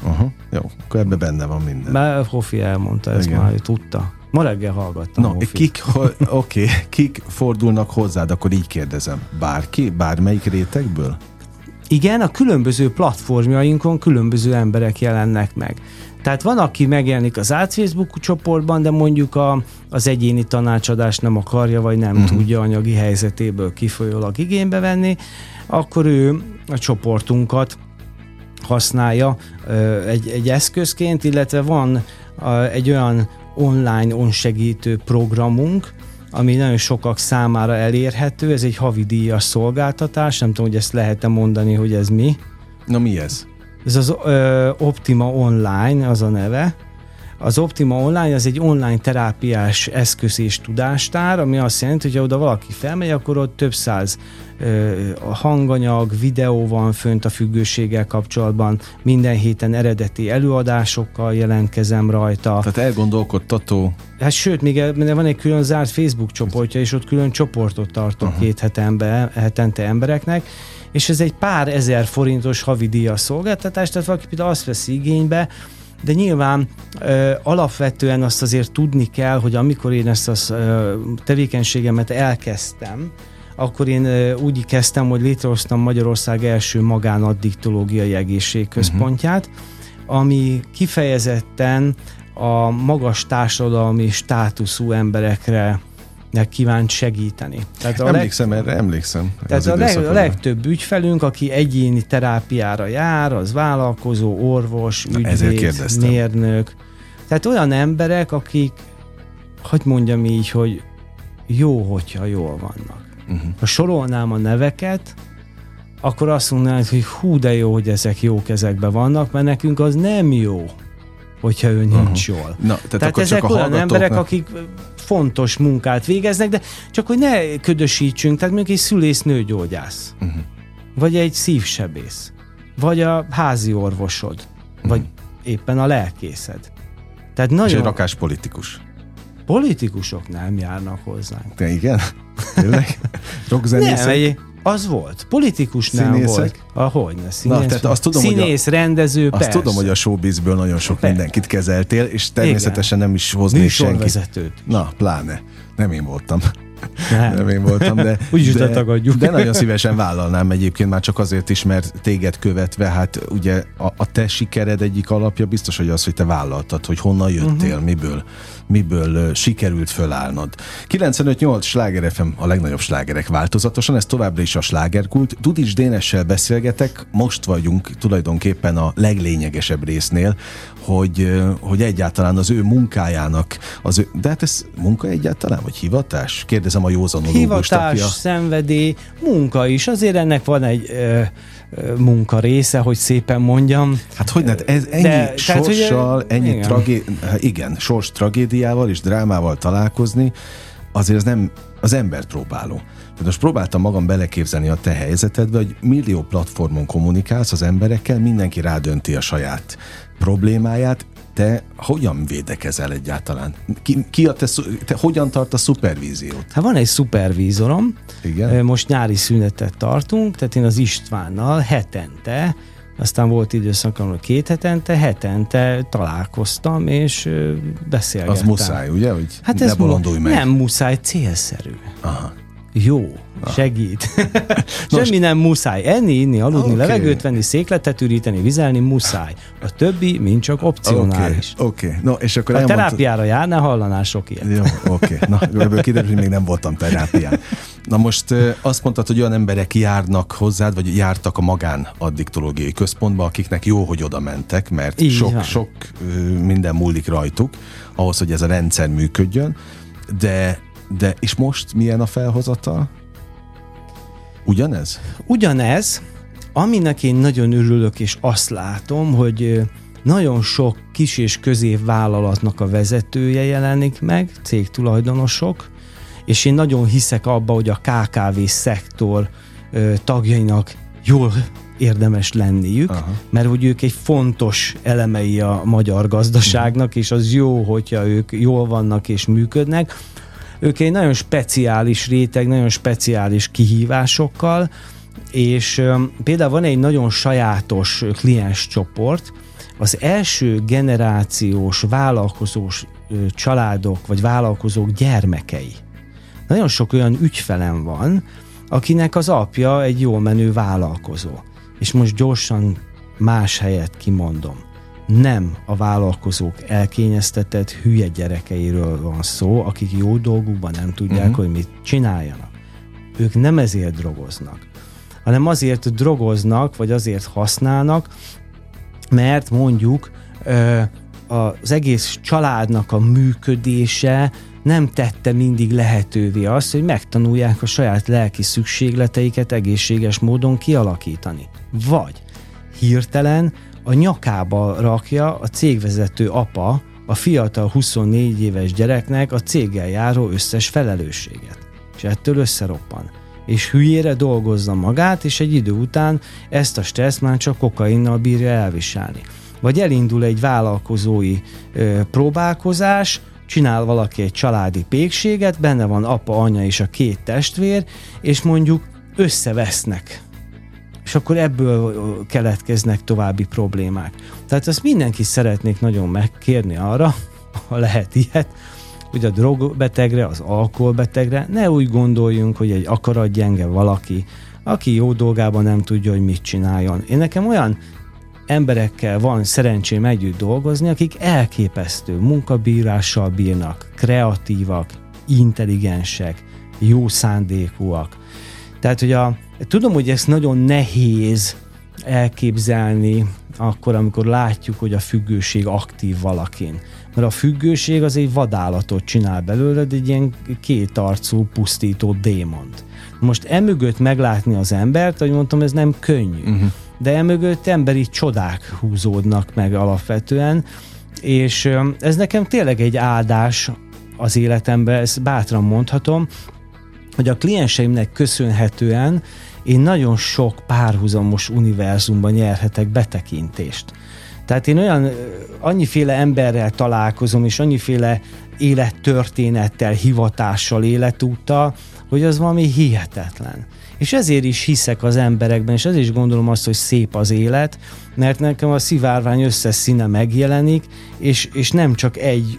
Uh-huh. Jó, akkor ebben benne van minden. Mert Hofi elmondta, ezt Igen. már tudta. Ma reggel hallgattam. No, kik, oké, okay, kik fordulnak hozzád, akkor így kérdezem. Bárki, bármelyik rétegből? Igen, a különböző platformjainkon különböző emberek jelennek meg. Tehát van, aki megjelenik az át Facebook csoportban, de mondjuk a, az egyéni tanácsadást nem akarja, vagy nem uh-huh. tudja anyagi helyzetéből kifolyólag igénybe venni, akkor ő a csoportunkat használja ö, egy, egy eszközként, illetve van ö, egy olyan online onsegítő programunk, ami nagyon sokak számára elérhető, ez egy havidíjas szolgáltatás, nem tudom, hogy ezt lehet-e mondani, hogy ez mi. Na mi ez? Ez az ö, Optima Online, az a neve. Az Optima Online az egy online terápiás eszköz és tudástár, ami azt jelenti, hogy ha oda valaki felmegy, akkor ott több száz ö, hanganyag, videó van fönt a függőséggel kapcsolatban, minden héten eredeti előadásokkal jelentkezem rajta. Tehát elgondolkodtató. Hát sőt, még van egy külön zárt Facebook csoportja, és ott külön csoportot tartok uh-huh. két hetembe, hetente embereknek, és ez egy pár ezer forintos havidíjas szolgáltatás, tehát valaki például azt veszi igénybe, de nyilván ö, alapvetően azt azért tudni kell, hogy amikor én ezt a tevékenységemet elkezdtem, akkor én úgy kezdtem, hogy létrehoztam Magyarország első magánaddiktológiai egészségközpontját, uh-huh. ami kifejezetten a magas társadalmi státuszú emberekre kívánt segíteni. Tehát a emlékszem leg... erre, emlékszem. Tehát a, leg, a legtöbb ügyfelünk, aki egyéni terápiára jár, az vállalkozó, orvos, ügyvéd, mérnök. Tehát olyan emberek, akik, hogy mondjam így, hogy jó, hogyha jól vannak. Uh-huh. Ha sorolnám a neveket, akkor azt mondanám, hogy hú, de jó, hogy ezek jó kezekben vannak, mert nekünk az nem jó, hogyha ő nincs uh-huh. jól. Na, tehát tehát ezek olyan emberek, akik fontos munkát végeznek, de csak hogy ne ködösítsünk, tehát mondjuk egy szülész nőgyógyász, uh-huh. vagy egy szívsebész, vagy a házi orvosod, uh-huh. vagy éppen a lelkészed. Tehát nagyon... És egy rakás politikus. Politikusok nem járnak hozzánk. De igen? Tényleg? Rockzenészek? Az volt. Politikus nem Színészek? volt. Ahogy ne, színész. Na, tehát azt tudom, színész, hogy a, rendező, Azt persze. tudom, hogy a showbizből nagyon sok persze. mindenkit kezeltél, és természetesen Igen. nem is hoznék senkit. Na, pláne. Nem én voltam. Nem. nem én voltam, de, de, tagadjuk. de nagyon szívesen vállalnám egyébként már csak azért is, mert téged követve, hát ugye a, a te sikered egyik alapja biztos, hogy az, hogy te vállaltad, hogy honnan jöttél, uh-huh. miből, miből sikerült fölállnod. 95-8 sláger FM a legnagyobb slágerek változatosan, ez továbbra is a slágerkult. Dudics Dénessel beszélgetek, most vagyunk tulajdonképpen a leglényegesebb résznél, hogy, hogy egyáltalán az ő munkájának, az ő, de hát ez munka egyáltalán, vagy hivatás? Kérdezem a józanológust. Hivatás, a... szenvedély, munka is. Azért ennek van egy ö, munka része, hogy szépen mondjam. Hát hogy ne, ez ennyi de, sorssal, tehát, ennyi igen. Tragé- igen, sors tragédiával és drámával találkozni, azért ez nem az ember próbáló. Tehát most próbáltam magam beleképzelni a te helyzetedbe, hogy millió platformon kommunikálsz az emberekkel, mindenki rádönti a saját problémáját, te hogyan védekezel egyáltalán? Ki, ki a te, te hogyan tart a szupervíziót? Hát van egy szupervízorom, Igen? most nyári szünetet tartunk, tehát én az Istvánnal hetente aztán volt időszak, amikor két hetente, hetente találkoztam, és beszélgettem. Az muszáj, ugye? Hogy hát ne ez meg. Nem muszáj, célszerű. Aha. Jó, segít. Semmi nem muszáj. Enni, inni, aludni, okay. levegőt venni, székletet üríteni, vizelni muszáj. A többi mind csak Oké, opcionális. oké. No, és akkor Ha elmondtad- terápiára járnál, hallanál sok ilyet. Jó, oké. Na, ebből kiderül, hogy még nem voltam terápián. Na most azt mondtad, hogy olyan emberek járnak hozzád, vagy jártak a magán addiktológiai központba, akiknek jó, hogy oda mentek, mert Így sok, van. sok minden múlik rajtuk, ahhoz, hogy ez a rendszer működjön. De, de és most milyen a felhozatal? Ugyanez? Ugyanez, aminek én nagyon örülök, és azt látom, hogy nagyon sok kis és középvállalatnak a vezetője jelenik meg, cégtulajdonosok, és én nagyon hiszek abba, hogy a KKV szektor tagjainak jól érdemes lenniük, Aha. mert hogy ők egy fontos elemei a magyar gazdaságnak, és az jó, hogyha ők jól vannak és működnek. Ők egy nagyon speciális réteg, nagyon speciális kihívásokkal, és például van egy nagyon sajátos kliens csoport, az első generációs vállalkozós családok vagy vállalkozók gyermekei. Nagyon sok olyan ügyfelem van, akinek az apja egy jól menő vállalkozó. És most gyorsan más helyet kimondom. Nem a vállalkozók elkényeztetett hülye gyerekeiről van szó, akik jó dolgukban nem tudják, uh-huh. hogy mit csináljanak. Ők nem ezért drogoznak, hanem azért drogoznak, vagy azért használnak, mert mondjuk ö, az egész családnak a működése nem tette mindig lehetővé azt, hogy megtanulják a saját lelki szükségleteiket egészséges módon kialakítani. Vagy hirtelen a nyakába rakja a cégvezető apa a fiatal 24 éves gyereknek a céggel járó összes felelősséget. És ettől összeroppan. És hülyére dolgozza magát, és egy idő után ezt a stressz már csak kokainnal bírja elviselni. Vagy elindul egy vállalkozói ö, próbálkozás, csinál valaki egy családi pékséget, benne van apa, anya és a két testvér, és mondjuk összevesznek és akkor ebből keletkeznek további problémák. Tehát azt mindenki szeretnék nagyon megkérni arra, ha lehet ilyet, hogy a drogbetegre, az alkoholbetegre ne úgy gondoljunk, hogy egy akaratgyenge valaki, aki jó dolgában nem tudja, hogy mit csináljon. Én nekem olyan emberekkel van szerencsém együtt dolgozni, akik elképesztő munkabírással bírnak, kreatívak, intelligensek, jó szándékúak. Tehát, hogy a, tudom, hogy ezt nagyon nehéz elképzelni akkor, amikor látjuk, hogy a függőség aktív valakin. Mert a függőség az egy vadállatot csinál belőled, egy ilyen kétarcú, pusztító démont. Most emögött meglátni az embert, ahogy mondtam, ez nem könnyű. Uh-huh. De emögött emberi csodák húzódnak meg alapvetően, és ez nekem tényleg egy áldás az életemben, ezt bátran mondhatom, hogy a klienseimnek köszönhetően én nagyon sok párhuzamos univerzumban nyerhetek betekintést. Tehát én olyan annyiféle emberrel találkozom, és annyiféle élettörténettel, hivatással, életúttal, hogy az valami hihetetlen. És ezért is hiszek az emberekben, és ezért is gondolom azt, hogy szép az élet, mert nekem a szivárvány összes színe megjelenik, és, és nem csak egy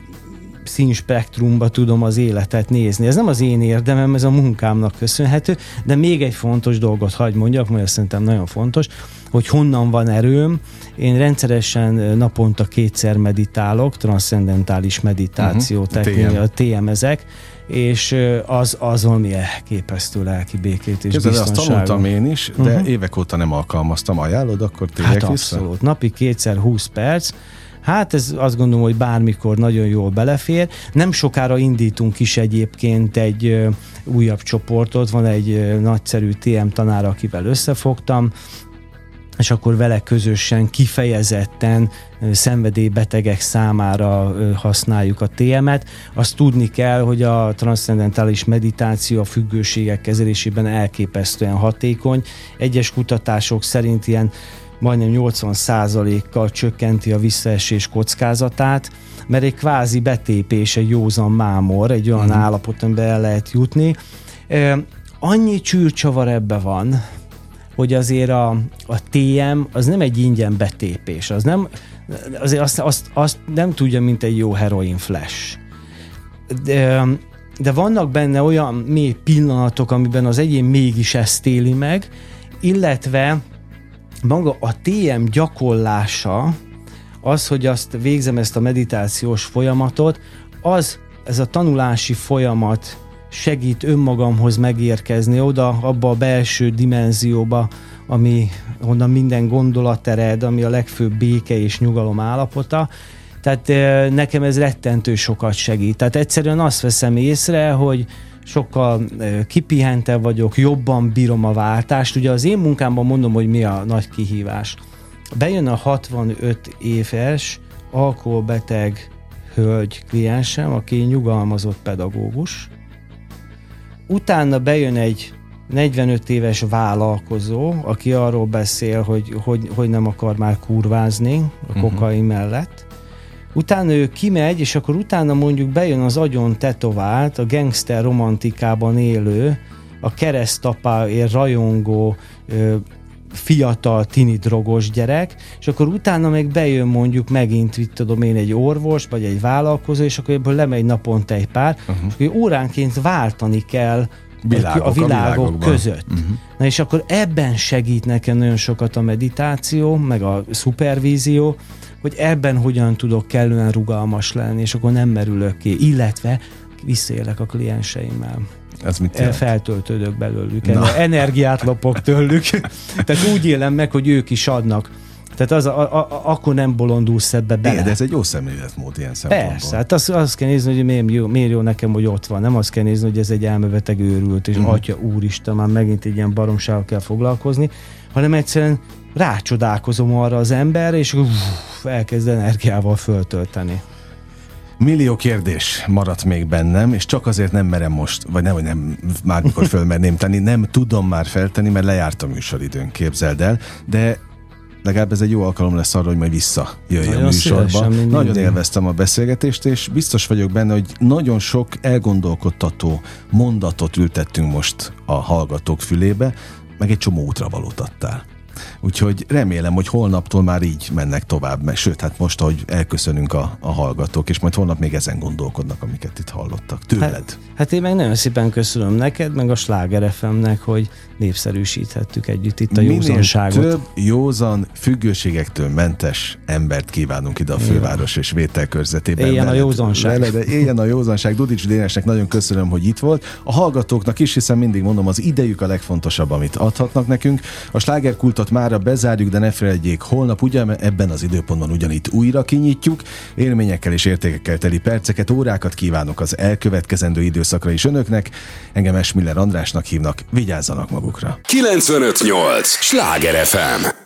színspektrumba tudom az életet nézni. Ez nem az én érdemem, ez a munkámnak köszönhető, de még egy fontos dolgot hagy mondjak, mert szerintem nagyon fontos, hogy honnan van erőm. Én rendszeresen naponta kétszer meditálok, transzcendentális meditáció Mhm, technika, TM-ezek, és ö, az, az valami elképesztő lelki békét és Képzeld, el, azt tanultam én is, de Mhm. évek óta nem alkalmaztam. Ajánlod, akkor tényleg Hát vissza? abszolút. Napi kétszer 20 perc. Hát ez azt gondolom, hogy bármikor nagyon jól belefér. Nem sokára indítunk is egyébként egy újabb csoportot. Van egy ö, nagyszerű TM tanár, akivel összefogtam, és akkor vele közösen kifejezetten szenvedélybetegek számára használjuk a TM-et. Azt tudni kell, hogy a transzcendentális meditáció a függőségek kezelésében elképesztően hatékony. Egyes kutatások szerint ilyen majdnem 80%-kal csökkenti a visszaesés kockázatát, mert egy kvázi betépés, egy józan mámor, egy olyan mm. állapot, amiben el lehet jutni. Annyi csűrcsavar ebbe van, hogy azért a, a TM az nem egy ingyen betépés, az nem, azért azt, azt, azt nem tudja, mint egy jó heroin flash. De, de vannak benne olyan mély pillanatok, amiben az egyén mégis ezt éli meg, illetve maga a TM gyakorlása, az, hogy azt végzem ezt a meditációs folyamatot, az, ez a tanulási folyamat segít önmagamhoz megérkezni oda, abba a belső dimenzióba, ami, onnan minden gondolat ered, ami a legfőbb béke és nyugalom állapota. Tehát nekem ez rettentő sokat segít. Tehát egyszerűen azt veszem észre, hogy sokkal kipihentebb vagyok, jobban bírom a váltást. Ugye az én munkámban mondom, hogy mi a nagy kihívás. Bejön a 65 éves alkoholbeteg hölgy kliensem, aki nyugalmazott pedagógus, utána bejön egy 45 éves vállalkozó, aki arról beszél, hogy, hogy, hogy nem akar már kurvázni a mhm. kokain uh-huh. mellett. Utána ő kimegy, és akkor utána mondjuk bejön az agyon tetovált, a gangster romantikában élő, a keresztapáért rajongó, fiatal, tini drogos gyerek, és akkor utána meg bejön mondjuk megint, mit tudom én, egy orvos, vagy egy vállalkozó, és akkor ebből lemegy naponta egy pár, uh-huh. és óránként váltani kell Világok, a világok a között. Uh-huh. Na és akkor ebben segít nekem nagyon sokat a meditáció, meg a szupervízió, hogy ebben hogyan tudok kellően rugalmas lenni, és akkor nem merülök ki, illetve visszaélek a klienseimmel. Ez mit jelent? Feltöltődök belőlük, Na. energiát lopok tőlük. Tehát úgy élem meg, hogy ők is adnak. Tehát az, a, a, akkor nem bolondulsz ebbe bele. de ez egy jó szemléletmód ilyen szempontból. Persze, hát azt, azt kell nézni, hogy miért jó, miért jó nekem, hogy ott van. Nem azt kell nézni, hogy ez egy elmebeteg őrült, és uh-huh. atya úristen, már megint egy ilyen baromsággal kell foglalkozni, hanem egyszerűen rácsodálkozom arra az emberre, és uff, elkezd energiával föltölteni. Millió kérdés maradt még bennem, és csak azért nem merem most, vagy nem, hogy nem, már mikor fölmerném tenni, nem tudom már feltenni, mert lejárt a műsoridőn, képzeld el, de legalább ez egy jó alkalom lesz arra, hogy majd visszajöjjön a műsorba. Nagyon élveztem a beszélgetést, és biztos vagyok benne, hogy nagyon sok elgondolkodtató mondatot ültettünk most a hallgatók fülébe, meg egy csomó útravalót adtál. Úgyhogy remélem, hogy holnaptól már így mennek tovább, mert sőt, hát most, hogy elköszönünk a, a hallgatók, és majd holnap még ezen gondolkodnak, amiket itt hallottak tőled. Hát, hát én meg nagyon szépen köszönöm neked, meg a Sláger FM-nek, hogy népszerűsíthettük együtt itt a Minél józanságot. több józan, függőségektől mentes embert kívánunk ide a főváros és vételkörzetében. Éljen a józanság. Veled, éljen a józanság. Dudics Dénesnek nagyon köszönöm, hogy itt volt. A hallgatóknak is, hiszen mindig mondom, az idejük a legfontosabb, amit adhatnak nekünk. A slágerkultot már bezárjuk, de ne felejtjék, holnap ugye ebben az időpontban ugyanitt újra kinyitjuk. Élményekkel és értékekkel teli perceket, órákat kívánok az elkövetkezendő időszakra is önöknek. Engem Esmiller Andrásnak hívnak, vigyázzanak magukra. 958! Sláger FM!